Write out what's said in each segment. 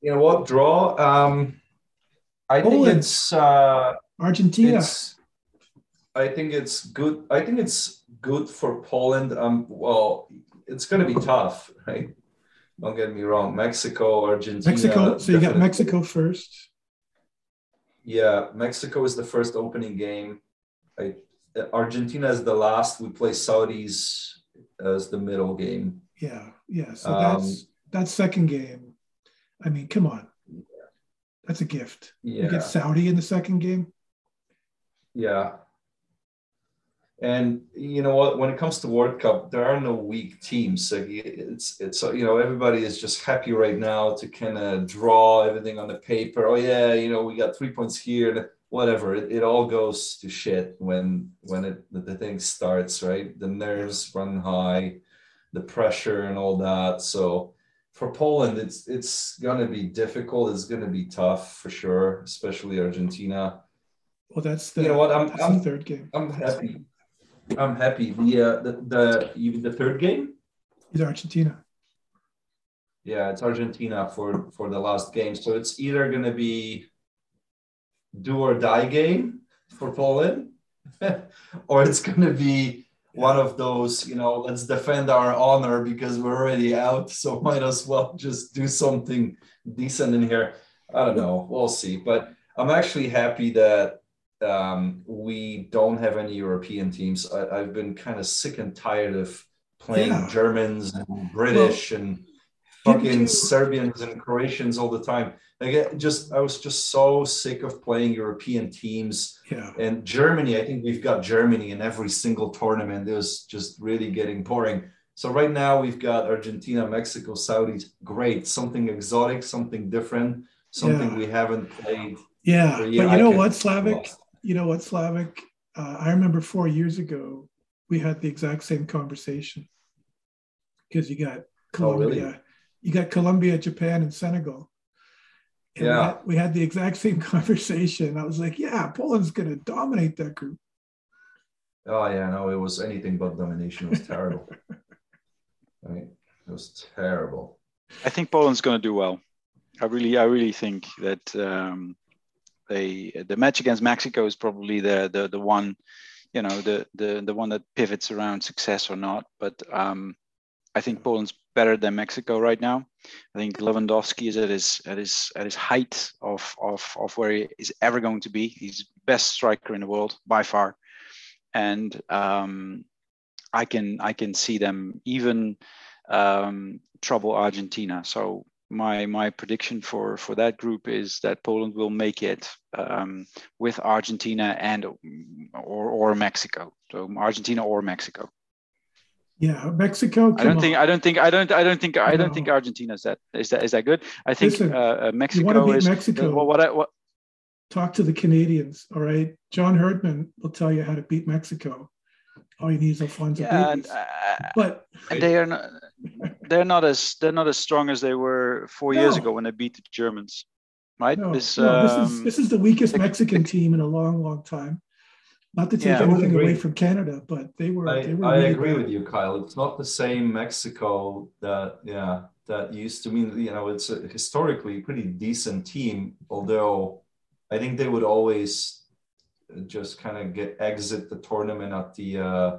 You know what? Draw. Um, I think it's. Uh, Argentina. it's. I think it's good. I think it's good for Poland. Um, well, it's going to be tough, right? Don't get me wrong. Mexico, Argentina. Mexico. So you got Mexico first. Yeah, Mexico is the first opening game. I, Argentina is the last. We play Saudis as the middle game. Yeah, yeah. So Um, that's that second game. I mean, come on. That's a gift. You get Saudi in the second game. yeah. And you know what? When it comes to World Cup, there are no weak teams. Like it's it's you know everybody is just happy right now to kind of draw everything on the paper. Oh yeah, you know we got three points here. Whatever. It, it all goes to shit when when it the, the thing starts. Right, the nerves run high, the pressure and all that. So for Poland, it's it's gonna be difficult. It's gonna be tough for sure, especially Argentina. Well, that's the You know what? I'm- I'm- the third game. I'm happy. I'm happy. The uh, the the even the third game. Is Argentina. Yeah, it's Argentina for for the last game. So it's either gonna be do or die game for Poland, or it's gonna be one of those. You know, let's defend our honor because we're already out. So might as well just do something decent in here. I don't know. We'll see. But I'm actually happy that um, we don't have any European teams. I, I've been kind of sick and tired of playing Yeah. Germans and British and fucking Serbians and Croatians all the time. Like, it just I was just so sick of playing European teams. Yeah. And Germany, I think we've got Germany in every single tournament. It was just really getting boring. So right now we've got Argentina, Mexico, Saudis. Great, something exotic, something different, something Yeah. we haven't played. Yeah. But you I know what, Slavic? You know what, Slavic? Uh, I remember four years ago, we had the exact same conversation because you got Oh, really? Colombia, you got Colombia, Japan, and Senegal. And we, Yeah. had, we had the exact same conversation. I was like, yeah, Poland's going to dominate that group. Oh yeah, no, it was anything but domination. It was terrible. I mean, it was terrible. I think Poland's going to do well. I really, I really think that um, they the match against Mexico is probably the the the one, you know, the the the one that pivots around success or not. But um, I think Poland's better than Mexico right now. I think Lewandowski is at his at his at his height of of of where he is ever going to be. He's best striker in the world by far, and um, I can I can see them even um, trouble Argentina. So my my prediction for for that group is that Poland will make it um, with Argentina and or or Mexico. So Argentina or Mexico. Yeah, Mexico. I don't come think on. I don't think I don't I don't think I don't No. think Argentina is that is that is that good. I think Listen, uh, uh, you want to Mexico beat is Mexico. well, what I what talk to the Canadians. All right, John Herdman will tell you how to beat Mexico. All you need is Alfonso yeah, and, Davies. uh, But and they are not they're not as they're not as strong as they were four years ago when they beat the Germans, right? no, this, no, this is um, this is the weakest Mexican team in a long, long time. Not to take Yeah, anything away from Canada, but they were I, they were I really agree bad. with you, Kyle. It's not the same Mexico that yeah that used to mean you know it's a historically pretty decent team. Although I think they would always just kind of get exit the tournament at the uh,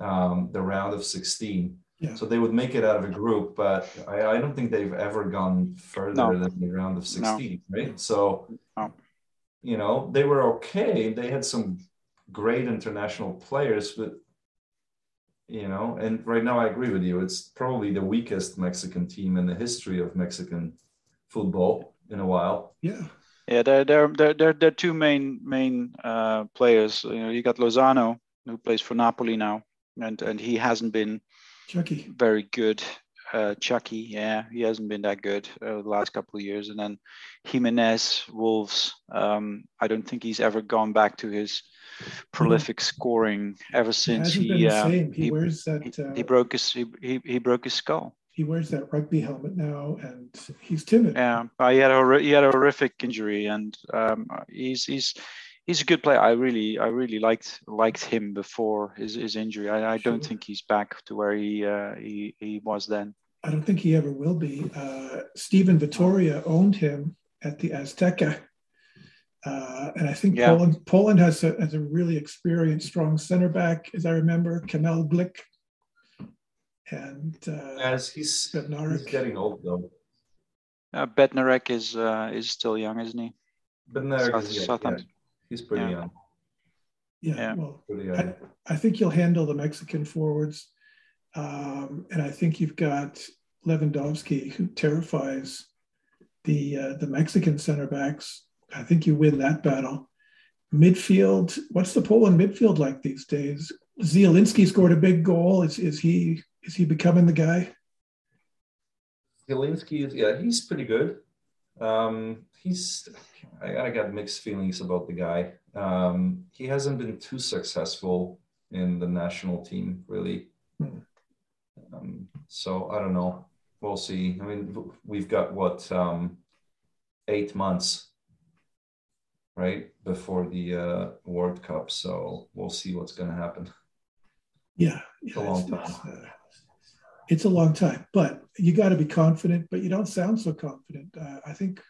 um, the round of sixteen. Yeah. So they would make it out of a group, but I, I don't think they've ever gone further No. than the round of sixteen, right? So No. you know they were okay. They had some great international players, but you know, and right now I agree with you. It's probably the weakest Mexican team in the history of Mexican football in a while. Yeah, Yeah, they're they're they're they're, they're two main main uh, players. You know, you got Lozano who plays for Napoli now, and and he hasn't been Chucky. very good. Uh, Chucky, yeah, he hasn't been that good uh, the last couple of years. And then Jimenez, Wolves. Um, I don't think he's ever gone back to his prolific scoring ever since he uh. He, he, wears that. he, Uh, he broke his he, he, he broke his skull. he wears that rugby helmet now, and he's timid. Yeah, uh, he had a he had a horrific injury, and um, he's he's he's a good player. I really I really liked liked him before his, his injury. I, I don't think he's back to where he uh, he he was then. I don't think he ever will be. Uh, Steven Vitória owned him at the Azteca. Uh, and I think yeah. Poland Poland has a, has a really experienced, strong center back, as I remember, Kamil Glik. And uh, as he's, he's getting old though. Uh, Bednarek is uh, is still young, isn't he? Bednarek is young, yeah. He's pretty yeah. young. Yeah, yeah. well, I, I, think you'll handle the Mexican forwards. Um, and I think you've got Lewandowski, who terrifies the uh, the Mexican center backs. I think you win that battle. Midfield, what's the Poland midfield like these days? Zielinski scored a big goal. Is is he is he becoming the guy? Zielinski is yeah, he's pretty good. Um, he's I, I got mixed feelings about the guy. Um, he hasn't been too successful in the national team, really. Hmm. Um, so I don't know. We'll see. I mean, we've got what um, eight months, right, before the uh, World Cup. So we'll see what's going to happen. Yeah, it's a long time. It's, uh, it's a long time, but you got to be confident. But you don't sound so confident. Uh, I think,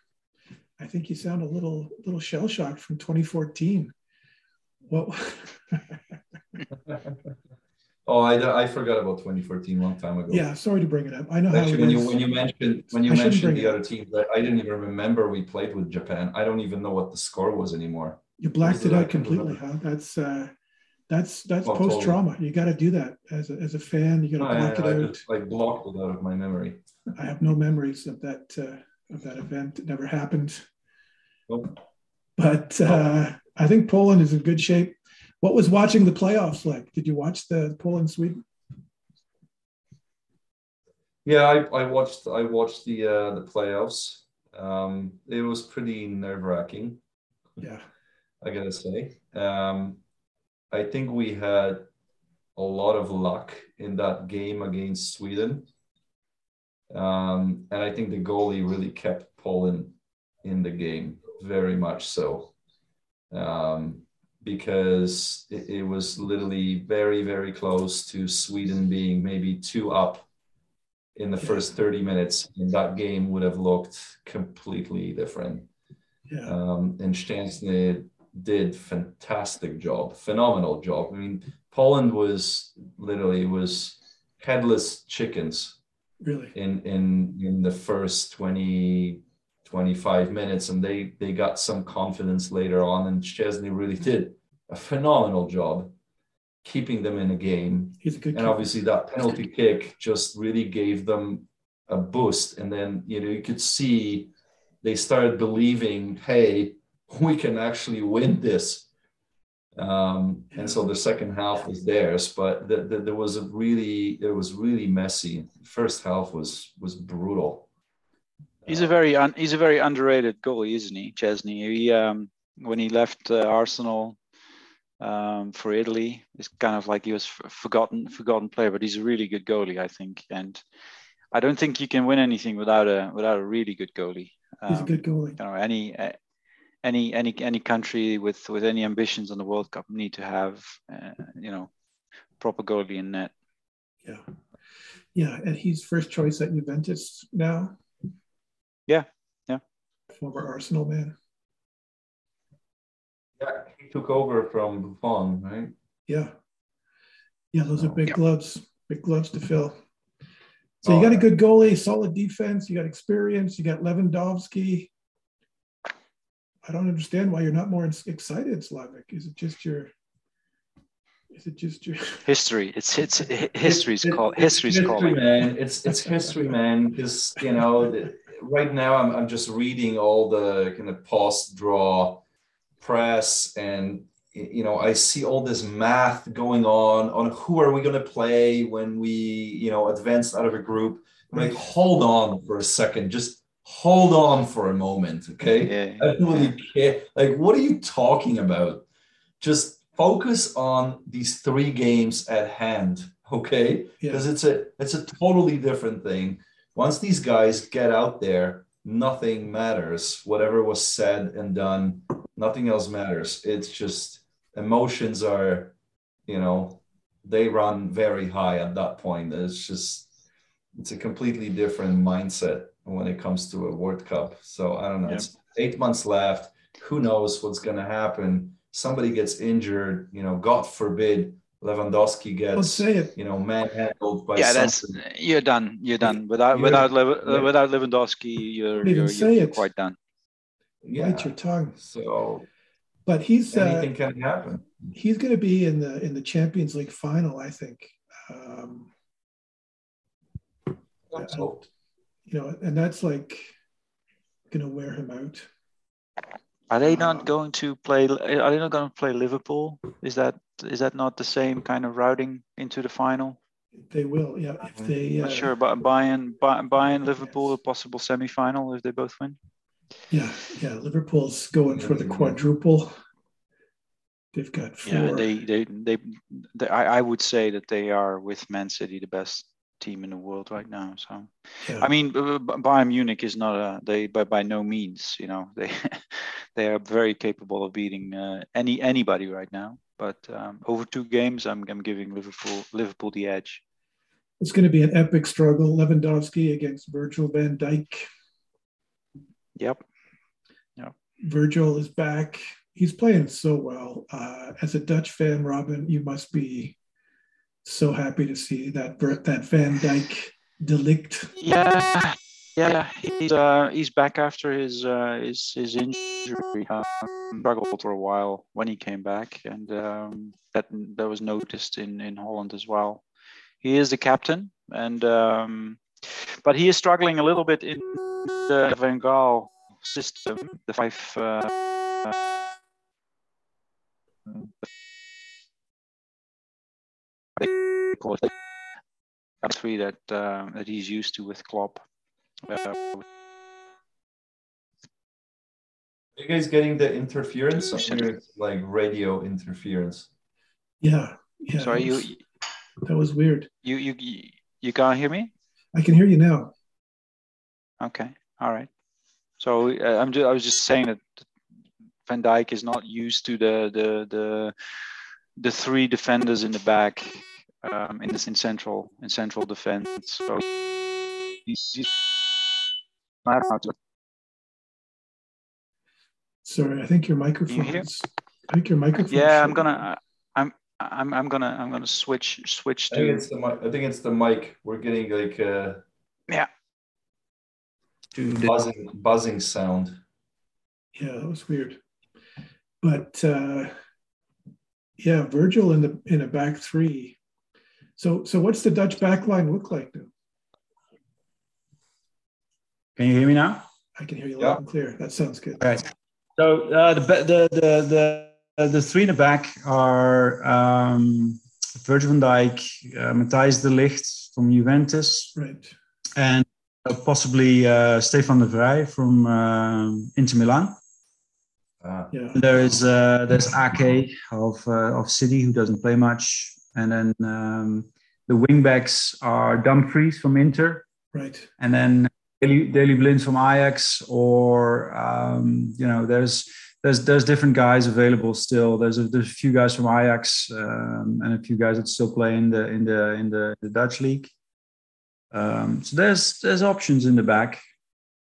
I think you sound a little, little shell shocked from 2014. What? Oh, I, I forgot about 2014, long time ago. Yeah, sorry to bring it up. I know Actually, when you when you mentioned when you I mentioned the other team, I didn't even remember we played with Japan. I don't even know what the score was anymore. You blacked it out completely, huh? That's uh, that's that's oh, post trauma. You got to do that as a, as a fan. You got to block I, it I out. Just, like blocked it out of my memory. I have no memories of that uh, of that event. It never happened. Nope. But uh, I think Poland is in good shape. What was watching the playoffs like? Did you watch the Poland Sweden? Yeah, I, I watched I watched the uh, the playoffs. Um, it was pretty nerve wracking. Yeah, I gotta say. Um, I think we had a lot of luck in that game against Sweden, um, and I think the goalie really kept Poland in the game very much so. Um, because it, it, was literally very, very close to Sweden being maybe two up in the first 30 minutes, and that game would have looked completely different. Yeah. Um, and Szczęsny did fantastic job, phenomenal job. I mean, Poland was literally was headless chickens. Really? In in in the first 20 25 minutes and they they got some confidence later on and Szczęsny really did a phenomenal job keeping them in the game. He's a good and obviously that penalty kick just really gave them a boost and then you know you could see they started believing hey we can actually win this um, and so the second half was theirs but the, the, there was a really it was really messy first half was was brutal He's a very un, he's a very underrated goalie, isn't he, Szczęsny? He um, when he left uh, Arsenal um, for Italy, it's kind of like he was forgotten forgotten player, but he's a really good goalie, I think. And I don't think you can win anything without a without a really good goalie. Um, he's a good goalie. You know, any any any any country with with any ambitions on the World Cup need to have uh, you know proper goalie in net. Yeah, yeah, and he's first choice at Juventus now. Yeah, yeah. Former Arsenal man. Yeah, he took over from Buffon, right? Yeah. Yeah, those are big yeah. gloves, big gloves to fill. So oh, you got a good goalie, solid defense, you got experience, you got Lewandowski. I don't understand why you're not more excited, Slavic. Is it just your is it just your history? It's it's history's it, called history's history, calling. Man, it's it's history, man. Because you know, right now I'm, I'm just reading all the kind of post draw press and you know i see all this math going on on who are we going to play when we you know advance out of a group like hold on for a second just hold on for a moment okay yeah, i don't really care like what are you talking about just focus on these three games at hand okay because yeah. it's a it's a totally different thing once these guys get out there, nothing matters. Whatever was said and done, nothing else matters. It's just emotions are, you know, they run very high at that point. It's just it's a completely different mindset when it comes to a World Cup. So I don't know. It's eight months left. Who knows what's going to happen? Somebody gets injured. You know, God forbid Lewandowski gets Let's say it. you know manhandled by yeah, something. that's you're done. You're done without You're- without Lev- yeah. without Lewandowski. You're Even you're, say you're it. quite done. Yeah. Bite your tongue. So But he's uh, can happen. he's going to be in the in the Champions League final, I think. Um, So, you know, and that's like going to wear him out. Are they Um, not going to play? Are they not going to play Liverpool? Is that is that not the same kind of routing into the final? They will, yeah. If they, uh, Not sure, but Bayern, Bay- Bayern, Liverpool, a possible semi-final if they both win. yeah, yeah. Liverpool's going for the quadruple. They've got four. Yeah, they, they, they, they I, I would say that they are with Man City the best team in the world right now. So, yeah. I mean, Bayern Munich is not a they, by by no means, you know, they they are very capable of beating uh, any anybody right now. But um, over two games, I'm I'm giving Liverpool Liverpool the edge. It's going to be an epic struggle. Lewandowski against Virgil van Dijk. Yep. Virgil is back. He's playing so well. Uh, as a Dutch fan, Robin, you must be so happy to see that that Van Dijk delict. Yeah, yeah, he's uh, he's back after his uh, his his injury. Uh, struggled for a while when he came back, and um, that that was noticed in in Holland as well. He is the captain, and um, but he is struggling a little bit in the Van Gaal system, the five. Uh, they call three that uh, that he's used to with Klopp. Uh, are you guys getting the interference? I'm like radio interference. Yeah, yeah. sorry, that you was, that was weird. you you you can't hear me? I can hear you now. Okay, all right. So uh, I'm just I was just saying that Van Dijk is not used to the the the the three defenders in the back um, in this in central in central defense. So he's, he's I don't know how to- Sorry, I think your microphone. hear? is- I think your microphone. Yeah, I'm gonna. I'm. I'm. I'm gonna. I'm gonna switch. Switch I think to. it's the mic. I think it's the mic. We're getting like a Yeah. to the buzzing buzzing sound. Yeah, that was weird. But uh, yeah, Virgil in the in a back three. So so what's the Dutch back line look like now? Can you hear me now? I can hear you Yeah. loud and clear. That sounds good. Right. So uh, the, the the the uh, the three in the back are um, Virgil van Dijk, uh, Matthijs de Ligt from Juventus, Right. and uh, possibly uh, Stefan de Vrij from um Inter Milan. Ah, Yeah. There is uh, there's Ake of uh, of City who doesn't play much, and then um, the wingbacks are Dumfries from Inter, Right. and then Daley, Daley Blind from Ajax, or um, you know, there's there's there's different guys available still. There's a, there's a few guys from Ajax um, and a few guys that still play in the in the in the, the Dutch league. Um, so there's there's options in the back,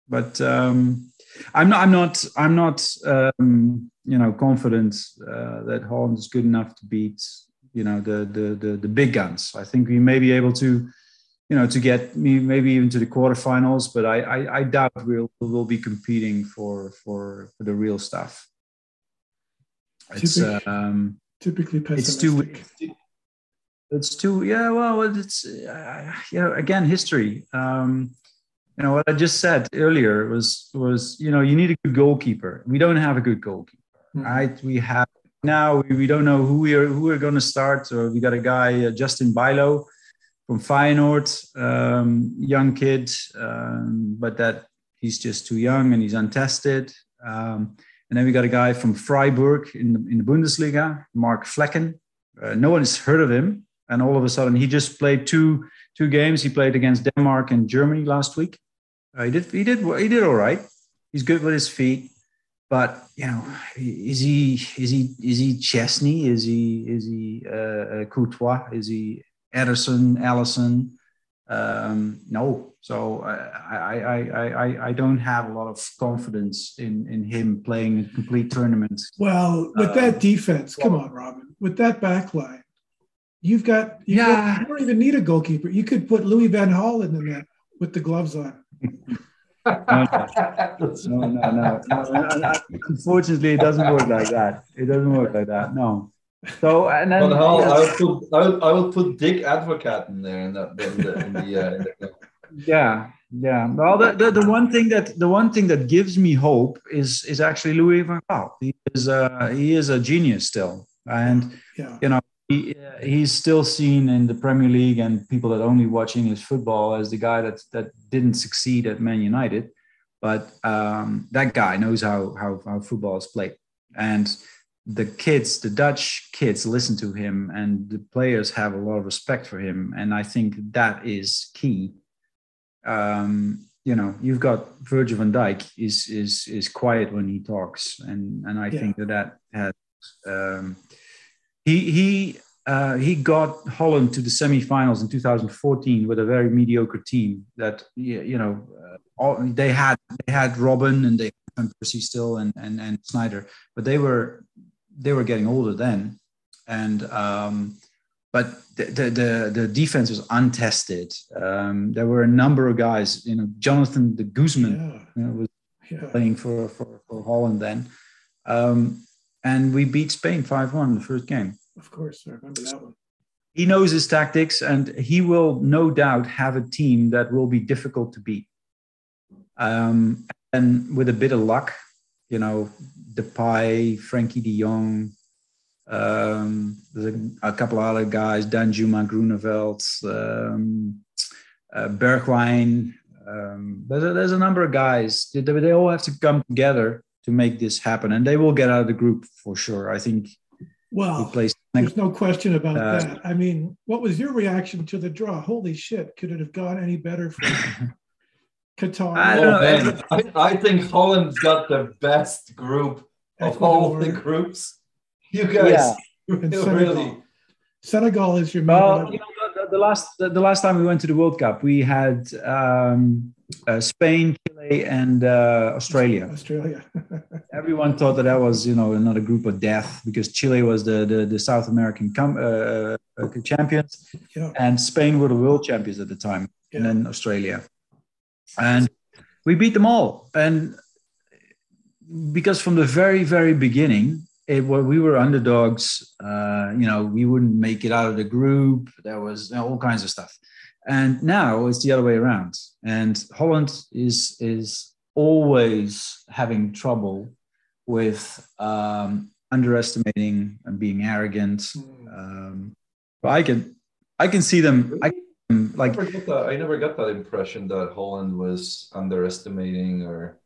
but um, I'm not I'm not I'm not um, you know confident uh, that Holland is good enough to beat you know the the the, the big guns. I think we may be able to you know, to get me maybe even to the quarterfinals. But I, I, I doubt we'll we'll be competing for for, for the real stuff. It's Typic- um, Typically it's too pessimistic. it's too yeah. Well, it's uh, you know again history. Um, you know what I just said earlier was was you know you need a good goalkeeper. We don't have a good goalkeeper, Mhm. right? We have now we, we don't know who we are who we're going to start. Or we got a guy uh, Justin Bijlow from Feyenoord, um, young kid, um, but that he's just too young and he's untested. Um, and then we got a guy from Freiburg in the, in the Bundesliga, Mark Flekken. Uh, no one has heard of him, and all of a sudden he just played two two games. He played against Denmark and Germany last week. Uh, he did he did he did all right. He's good with his feet, but you know, is he is he is he Szczęsny? Is he is he uh, uh, Courtois? Is he Ederson Alisson. um, no. So I, I, I, I, I don't have a lot of confidence in, in him playing a complete tournament. Well, with uh, that defense, come on, Robin, with that back line, you've got, you've yeah. Got, you don't even need a goalkeeper. You could put Louis Van Gaal in the net with the gloves on. no, no, no, no, no, Unfortunately, it doesn't work like that. It doesn't work like that. No. So and then but how, I will put I will, I will put Dick Advocaat in there in that in the, in the, uh, in the yeah yeah well the, the, the one thing that the one thing that gives me hope is is actually louis van gaal he is uh he is a genius still and yeah. you know he, he's still seen in the premier league and people that only watch english football as the guy that that didn't succeed at man united but um that guy knows how how, how football is played and the kids, the Dutch kids, listen to him, and the players have a lot of respect for him. And I think that is key. Um, you know, you've got Virgil van Dijk is is is quiet when he talks, and and I yeah. think that that has um, he he uh, he got Holland to the semifinals in 2014 with a very mediocre team. That you know, uh, all, they had they had Robben and they had Persie still and and and Sneijder, but they were they were getting older then, and um, but the, the, the the defense was untested. Um, there were a number of guys, you know, Jonathan de Guzman yeah. you know, was yeah. playing for, for for Holland then, um, and we beat Spain five one in the first game. Of course, I remember that one. He knows his tactics, and he will no doubt have a team that will be difficult to beat. Um, and with a bit of luck, you know, Depay, Frenkie de Jong, um, there's a, a, couple of other guys, Danjuma, Groeneveld, um, uh, Bergwijn. Um, there's, a, there's a number of guys. They, they all have to come together to make this happen, and they will get out of the group for sure. I think. Well, there's no question about uh, that. I mean, what was your reaction to the draw? Holy shit! Could it have gone any better for Qatar. I don't know. I, I, think Holland's got the best group of all the groups. You guys yeah. really. Senegal is your well, you know, the, the, last the, the, last time we went to the World Cup, we had um, uh, Spain, Chile, and uh, Australia. Australia. Everyone thought that that was you know another group of death because Chile was the the, the South American com- uh, uh champions, yeah. and Spain were the world champions at the time, yeah. and then Australia and we beat them all. And because from the very, very beginning, it, we were underdogs. Uh, you know, we wouldn't make it out of the group. There was all kinds of stuff. And now it's the other way around. And Holland is is always having trouble with um, underestimating and being arrogant. Hmm. Um, but I can I can see them. I like I never, that, I never got that impression that Holland was underestimating or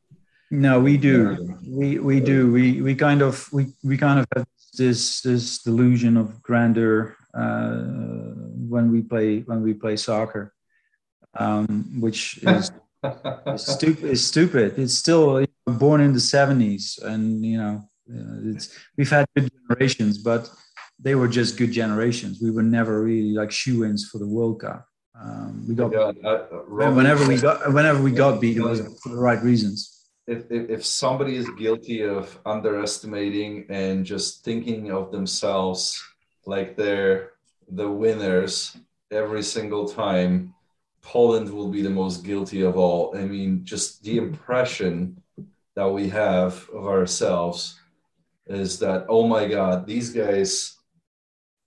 no we do we we do we we kind of we we kind of have this this delusion of grandeur uh, when we play when we play soccer um, which is, is stupid is stupid. It's still you know, born in the 70s and you know it's we've had good generations but they were just good generations. We were never really like shoe-ins for the world cup. Um, we got yeah, uh, whenever we got whenever we got beat, it was for the right reasons. If, if, if somebody is guilty of underestimating and just thinking of themselves like they're the winners every single time, Poland will be the most guilty of all. I mean, just the impression that we have of ourselves is that, oh my God, these guys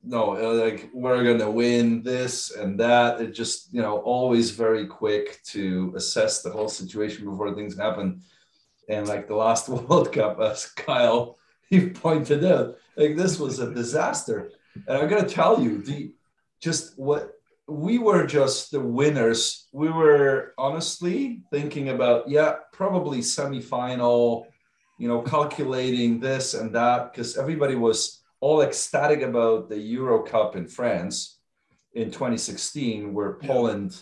no, uh, like we're gonna win this and that. It just you know always very quick to assess the whole situation before things happen. And like the last World Cup, as Kyle he pointed out, like this was a disaster. And I'm gonna tell you, the just what we were just the winners. We were honestly thinking about, yeah, probably semifinal, you know, calculating this and that, because everybody was all ecstatic about the Euro Cup in France in 2016, where Poland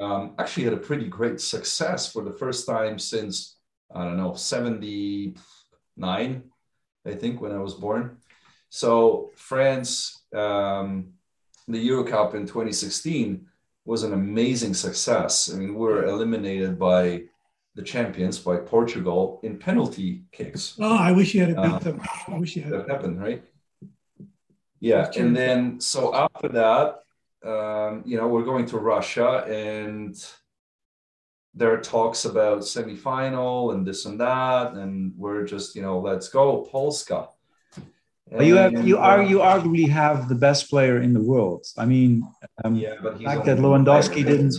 um, actually had a pretty great success for the first time since, I don't know, 79, I think, when I was born. So, France, um, the Euro Cup in 2016, was an amazing success. I mean, we were eliminated by the champions by Portugal in penalty kicks. Oh, I wish you had beat uh, them. I wish you had. That happened, right? Yeah, and then so after that, um, you know, we're going to Russia, and there are talks about semifinal and this and that, and we're just, you know, let's go Polska. But you have you are you arguably have the best player in the world. I mean, um, yeah, but the fact that Lewandowski didn't,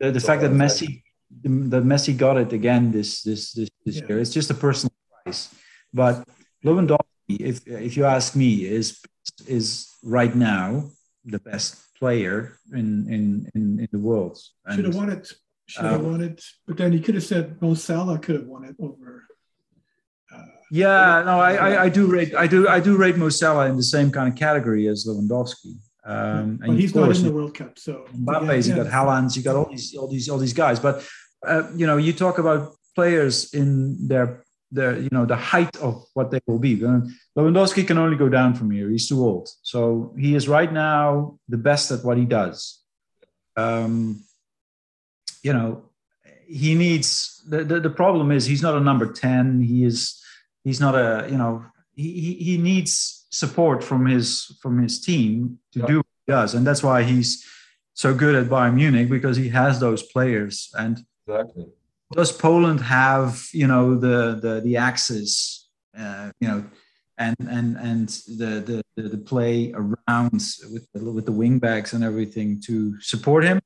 the, the fact that Messi that Messi got it again this this this, this yeah. year. It's just a personal price. But Lewandowski, if if you ask me, is is right now the best player in in in, in the world. And, should have won it. Should have um, won it. But then he could have said Mo Salah could have won it over. Uh, yeah, no, I, I, I do rate I do I do rate Mo Salah in the same kind of category as Lewandowski. Um, and he's not in the World Cup, so Mbappe's, yeah, you got Haaland's, you got all these all these all these guys. But uh, you know, you talk about players in their their you know the height of what they will be. Lewandowski can only go down from here. He's too old. So he is right now the best at what he does. Um, you know, he needs the, the, the problem is he's not a number 10. He is he's not a, you know, he, he needs support from his from his team to yeah. do what he does. And that's why he's so good at Bayern Munich because he has those players. And Exactly. Does Poland have, you know, the the the axis, uh, you know, and and and the the the play around with the, with the wingbacks and everything to support him?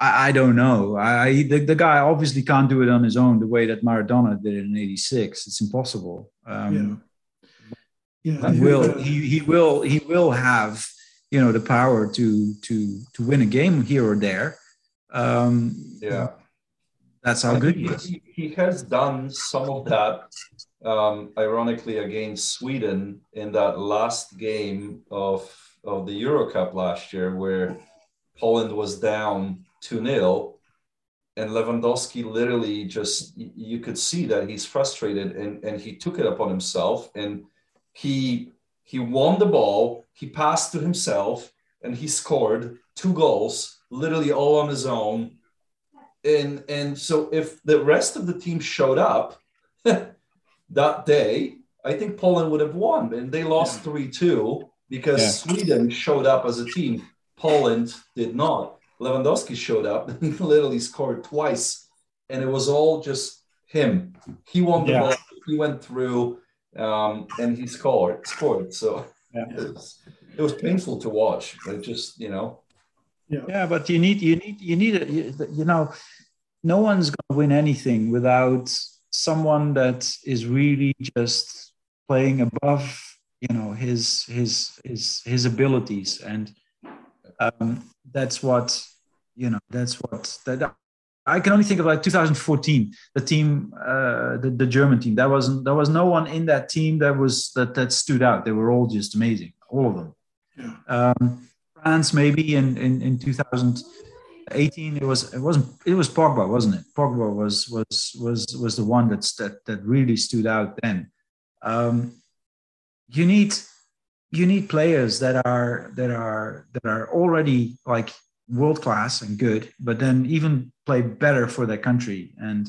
I, I don't know. I the, the guy obviously can't do it on his own the way that Maradona did it in '86. It's impossible. Um, yeah. Yeah. He will he he will he will have you know the power to to to win a game here or there. Um, yeah that's how good he is. He, he, has done some of that, um, ironically, against Sweden in that last game of, of the Euro Cup last year, where Poland was down 2 0. And Lewandowski literally just, you could see that he's frustrated and, and he took it upon himself and he he won the ball, he passed to himself, and he scored two goals, literally all on his own and and so if the rest of the team showed up that day, I think Poland would have won, and they lost three yeah. two because yeah. Sweden showed up as a team. Poland did not. Lewandowski showed up and he literally scored twice, and it was all just him. He won the yeah. ball. He went through, um, and he scored. Scored. So it was, it was painful to watch. But just you know, yeah. yeah, but you need you need you need it. You, you know, no one's going to win anything without someone that is really just playing above, you know, his his his his abilities, and um, that's what you know. That's what that. I can only think of like 2014, the team, uh, the, the German team. There wasn't there was no one in that team that was that that stood out. They were all just amazing, all of them. Yeah. Um, France maybe in, in, in 2018 it was it wasn't it was Pogba wasn't it Pogba was was was was the one that's that that really stood out then um, you need you need players that are that are that are already like world class and good but then even play better for their country and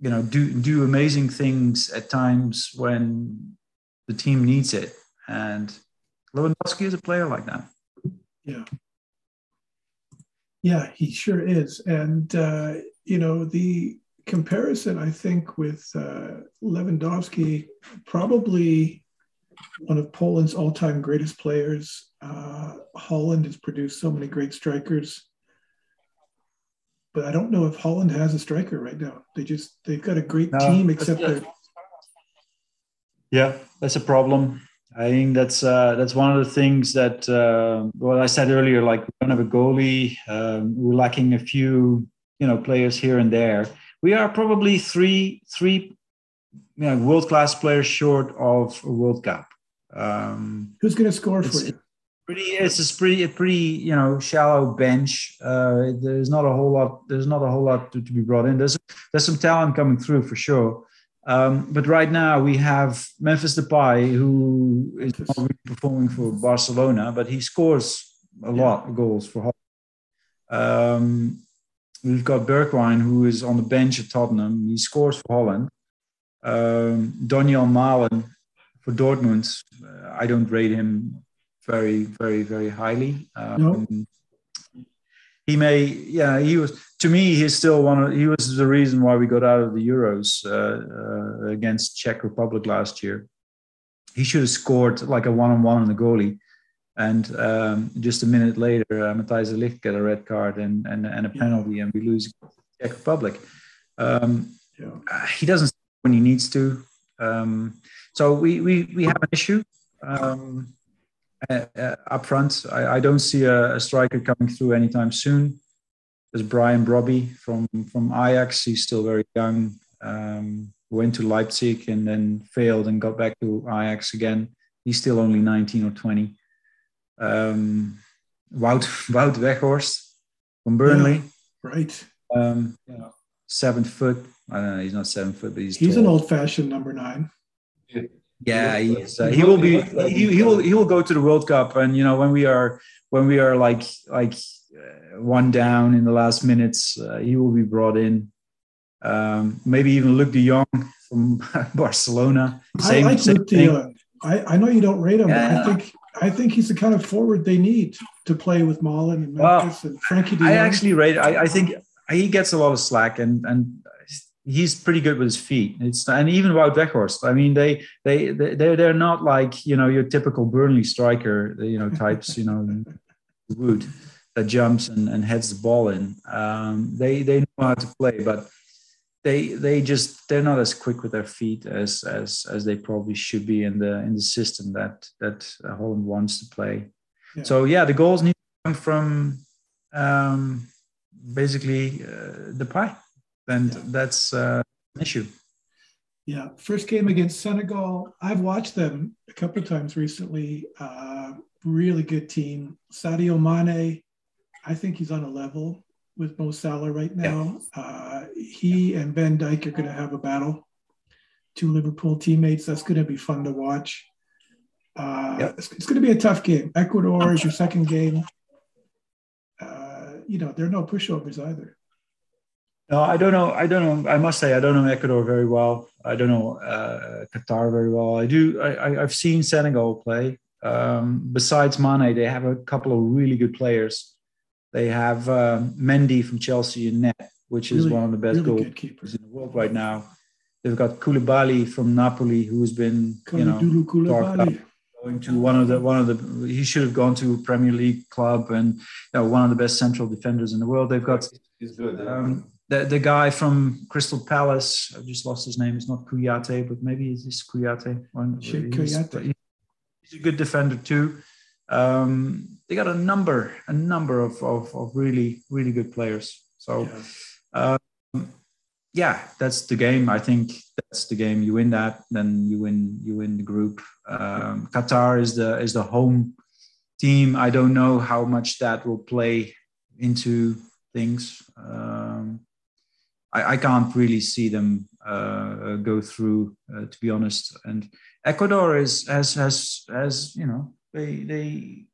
you know do do amazing things at times when the team needs it and Lewandowski is a player like that yeah. Yeah, he sure is. And, uh, you know, the comparison, I think, with uh, Lewandowski, probably one of Poland's all time greatest players. Uh, Holland has produced so many great strikers. But I don't know if Holland has a striker right now. They just, they've got a great no, team, except that. Yeah, that's a problem. I think that's uh, that's one of the things that uh, well I said earlier. Like we don't have a goalie. Um, we're lacking a few you know players here and there. We are probably three three you know, world class players short of a World Cup. Um, Who's going to score for you? Pretty, it's a pretty, a pretty, you know, shallow bench. Uh, there's not a whole lot. There's not a whole lot to, to be brought in. There's there's some talent coming through for sure. Um, but right now we have Memphis Depay, who is not really performing for Barcelona, but he scores a lot of goals for Holland. Um, we've got Bergwijn, who is on the bench at Tottenham. He scores for Holland. Um, Donyell Malen for Dortmund. Uh, I don't rate him very, very, very highly. Um, no. He may, yeah, he was. To me, he's still one of. He was the reason why we got out of the Euros uh, uh, against Czech Republic last year. He should have scored like a one-on-one on the goalie, and um, just a minute later, uh, Matthijs de Ligt get a red card and and, and a penalty, and we lose Czech Republic. Um, yeah. He doesn't when he needs to. Um, so we, we we have an issue. Um, uh, uh, up front. I, I, don't see a, a, striker coming through anytime soon. There's Brian Brobbey from from Ajax. He's still very young. Um, went to Leipzig and then failed and got back to Ajax again. He's still only 19 or 20. Um, Wout Wout Weghorst from Burnley. Yeah, right. Um, know, seven foot. I don't know. He's not seven foot, but he's he's tall. an old-fashioned number nine. Yeah, he is. Uh, he will be. He, he will. He will go to the World Cup, and you know when we are when we are like like uh, one down in the last minutes, uh, he will be brought in. Um, maybe even Luuk de Jong from Barcelona. Same, I like Luuk de Jong. I, I know you don't rate him, yeah. but I think I think he's the kind of forward they need to play with Malen and Memphis well, and Frenkie de Jong. I actually rate. I, I think he gets a lot of slack, and and he's pretty good with his feet. It's and even about Weghorst. I mean, they they they they're, they're not like you know your typical Burnley striker, you know types. You know, Wood that jumps and, and heads the ball in. Um, they they know how to play, but they they just they're not as quick with their feet as as as they probably should be in the in the system that that Holland wants to play. Yeah. So yeah, the goals need to come from um, basically uh, Depay and yeah. that's uh, an issue. Yeah, first game against Senegal. I've watched them a couple of times recently. Uh, really good team. Sadio Mane, I think he's on a level with Mo Salah right now. Yeah. Uh, he and Van Dijk are going to have a battle. Two Liverpool teammates. That's going to be fun to watch. Uh, yep. it's, it's, going to be a tough game. Ecuador is your second game. Uh, you know, there are no pushovers either. No, I don't know. I don't know. I must say, I don't know Ecuador very well. I don't know uh, Qatar very well. I do. I, have seen Senegal play. Um, besides Mane, they have a couple of really good players. They have um, Mendy from Chelsea in net, which is really, one of the best really goalkeepers in the world right now. They've got Koulibaly from Napoli, who's been you know going to one of the one of the. He should have gone to Premier League club and you know, one of the best central defenders in the world. They've got. He's good. Um, the, the guy from Crystal Palace, I just lost his name. It's not Kuyate, but maybe it's this Kouyaté. He's, he's a good defender too. Um, they got a number, a number of, of, of really, really good players. So, yeah. Um, yeah, that's the game. I think that's the game. You win that, then you win. You win the group. Um, Qatar is the is the home team. I don't know how much that will play into things. Um, I, I can't really see them uh, go through, uh, to be honest. And Ecuador is has has has you know they they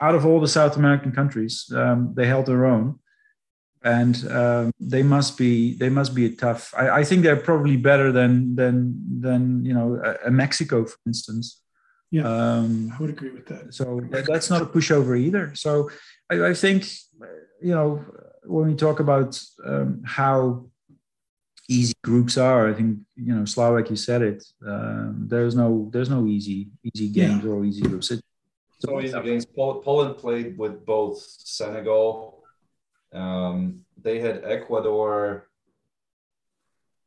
out of all the South American countries um, they held their own, and um, they must be they must be a tough. I, I, think they're probably better than than than you know a, a Mexico, for instance. Yeah, um, I would agree with that. So that's not a pushover either. So I, I think you know when we talk about um, how easy groups are, I think you know Slavic, you said it. Um, there's no there's no easy easy games yeah. or easy groups. It, so easy games. Poland played with both Senegal. Um, they had Ecuador.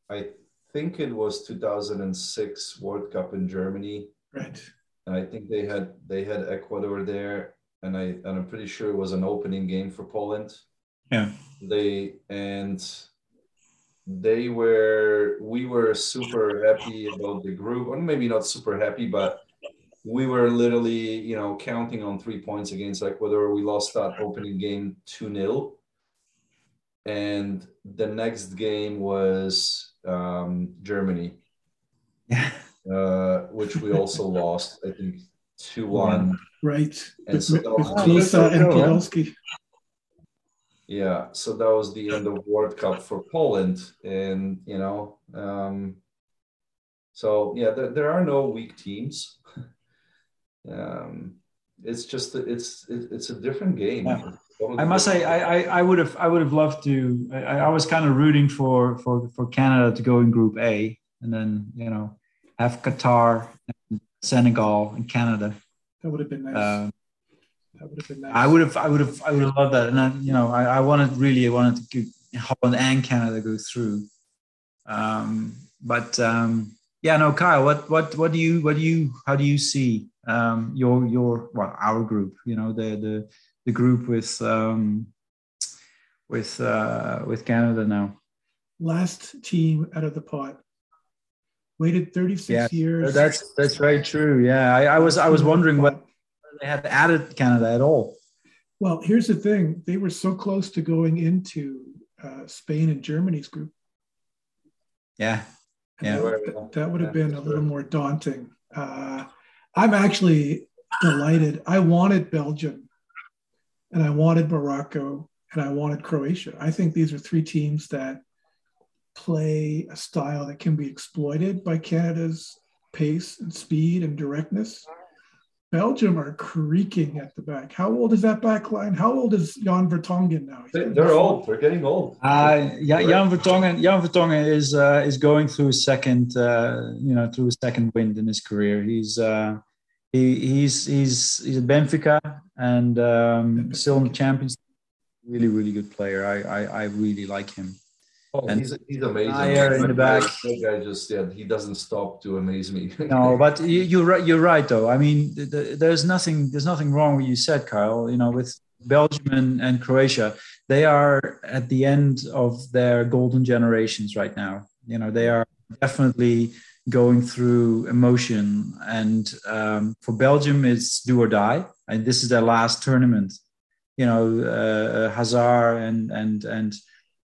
I think it was 2006 World Cup in Germany. Right. And I think they had they had Ecuador there, and I and I'm pretty sure it was an opening game for Poland. Yeah. They and they were we were super happy about the group, or maybe not super happy, but we were literally you know counting on three points against Ecuador. We lost that opening game two 0 and the next game was um, Germany. Yeah. Uh, which we also lost, I think, two one. Right. And so, with, with Klose and Podolski. Yeah, so that was the end of World Cup for Poland, and you know, um, so yeah, there, there are no weak teams. um, it's just it's it's a different game. Yeah. I must say, I, I, I would have I would have loved to. I, I was kind of rooting for for for Canada to go in Group A, and then you know have Qatar, and Senegal, and Canada. That would have been nice. Um, that would have been nice. I would have I would have I would have loved that, and then you know I, I wanted really I wanted to Holland and Canada go through. Um, but um, yeah, no, Kyle, what what what do you what do you how do you see um, your your well our group? You know the the the group with um, with uh, with Canada now. Last team out of the pot. Waited 36 yeah, years. That's that's very true. Yeah, I, I was I was wondering what they had added Canada at all. Well, here's the thing: they were so close to going into uh, Spain and Germany's group. Yeah, yeah, that, that would have been a little more daunting. Uh, I'm actually delighted. I wanted Belgium and I wanted Morocco and I wanted Croatia. I think these are three teams that play a style that can be exploited by Canada's pace and speed and directness. Belgium are creaking at the back. How old is that back line? How old is Jan Vertonghen now? They're old. They're getting old. Uh, yeah, Jan Vertonghen. Jan Vertonghen is uh, is going through a second, uh, you know, through a second wind in his career. He's uh, he, he's he's he's at Benfica and um, still in the Champions. Really, really good player. I, I I really like him. Oh, and he's, he's amazing. Here in the back. That guy just yeah, he doesn't stop to amaze me. no, but you, you're right. You're right, though. I mean, the, the, there's nothing. There's nothing wrong with you said, Kyle. You know, with Belgium and, and Croatia, they are at the end of their golden generations right now. You know, they are definitely going through emotion, and um, for Belgium, it's do or die. And this is their last tournament. You know, uh, Hazard and and and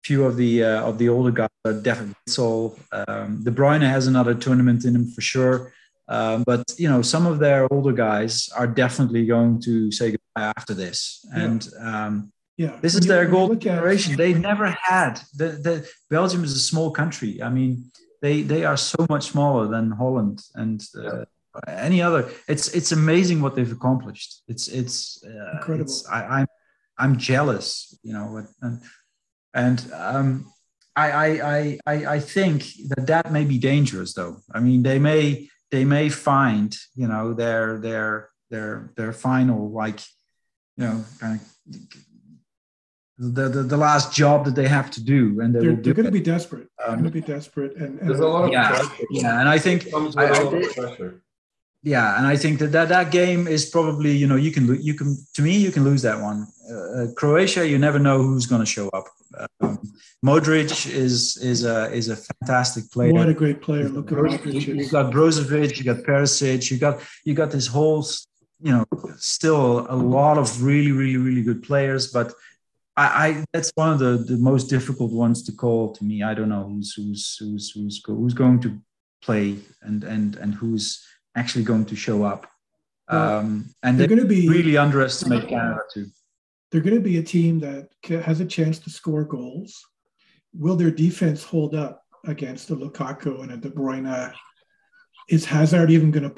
few of the uh, of the older guys are definitely so. Um, De Bruyne has another tournament in him for sure, um, but you know some of their older guys are definitely going to say goodbye after this, and um, yeah, this is their golden generation. They never had the, the Belgium is a small country. I mean, they they are so much smaller than Holland and. Uh, any other it's it's amazing what they've accomplished it's it's uh, incredible it's, I, i'm i'm jealous you know and and um, I, I, I, I think that that may be dangerous, though. I mean, they may they may find you know their their their their final like you know kind of the, the, the last job that they have to do, and they they're, they're going to be desperate. Um, going to be desperate, and, and there's a lot of yeah, pressure. Yeah, and I think I, I, yeah, and I think that, that that game is probably you know you can you can to me you can lose that one. Uh, uh Croatia, you never know who's going to show up. Um, Modric is is a is a fantastic player. What a great player! Look at. You got Brozovic, you got Perisic, you got you got this whole you know still a lot of really really really good players, but I, I, that's one of the, the most difficult ones to call to me. I don't know who's who's who's who's, who's going to play and and and who's actually going to show up. Um, and they're, they're going to be really underestimate Canada too. They're going to be a team that has a chance to score goals. Will their defense hold up against a Lukaku and a De Bruyne? Is Hazard even going to